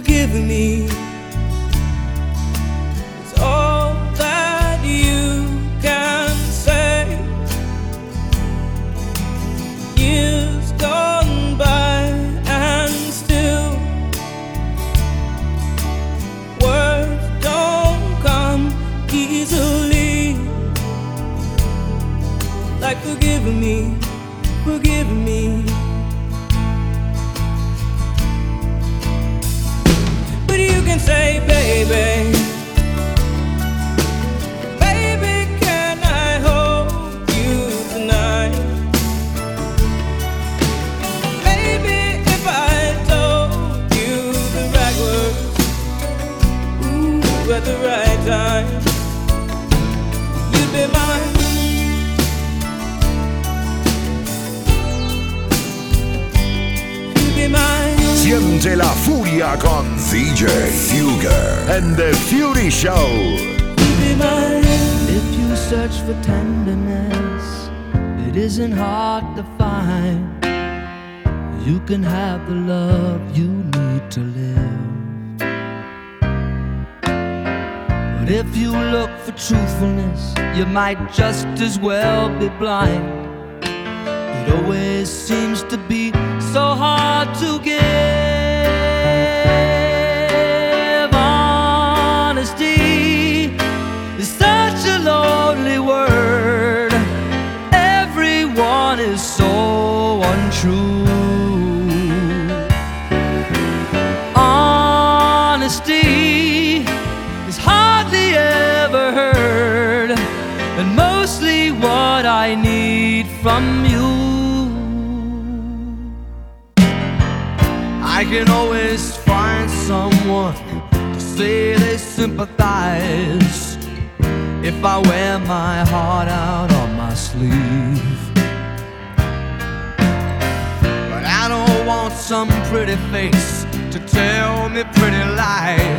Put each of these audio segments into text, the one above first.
forgiven me. It's all that you can say. Years gone by and still words don't come easily. Like forgiving me, forgiving me. Say, baby. Baby, Siente la furia con DJ Fugger and the Fury Show. If you search for tenderness, it isn't hard to find. You can have the love you need to live. But if you look for truthfulness, you might just as well be blind. It always seems to be so hard to give. Lonely word. Everyone is so untrue. Honesty is hardly ever heard, and mostly what I need from you. I can always find someone to say they sympathize if I wear my heart out on my sleeve. But I don't want some pretty face to tell me pretty lies.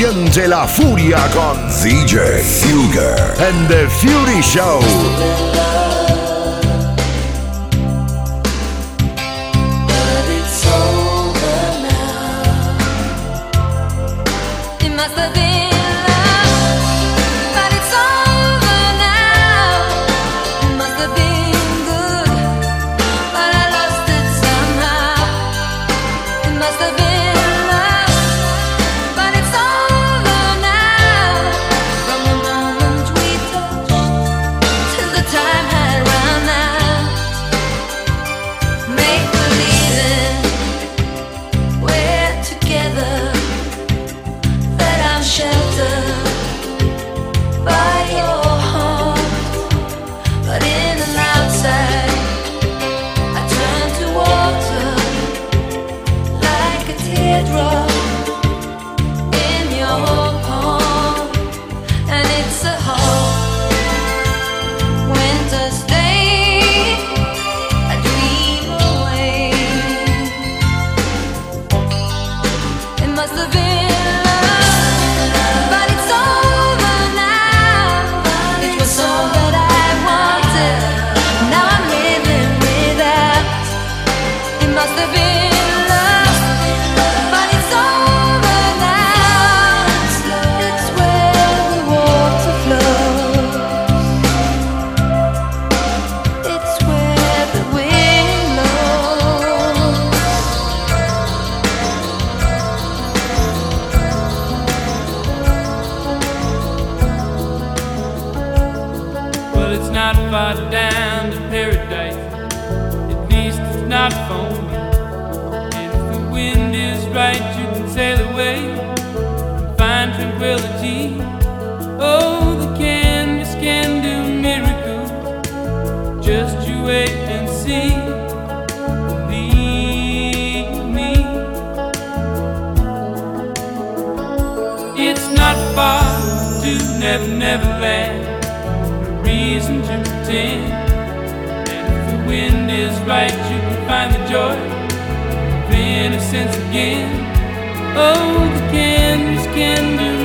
Siente la furia con DJ Fuger and the Fury Show. Must have been It's not far to Never Never Land. No reason to pretend. And if the wind is right, you can find the joy of innocence again. Oh, the candles can do.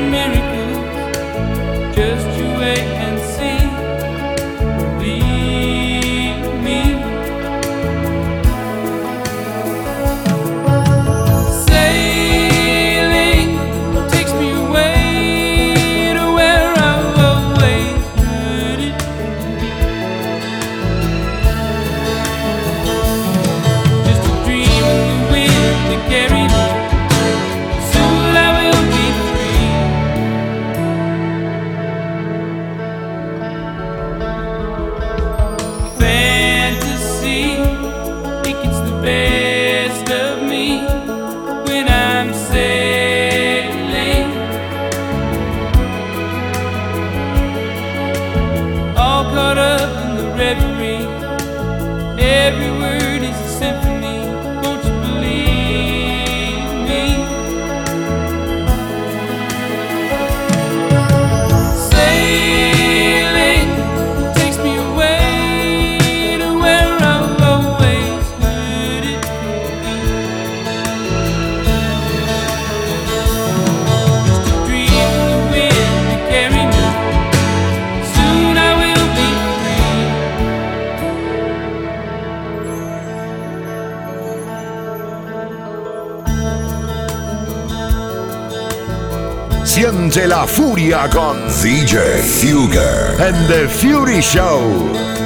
Siente la furia con DJ Fugger en The Fury Show.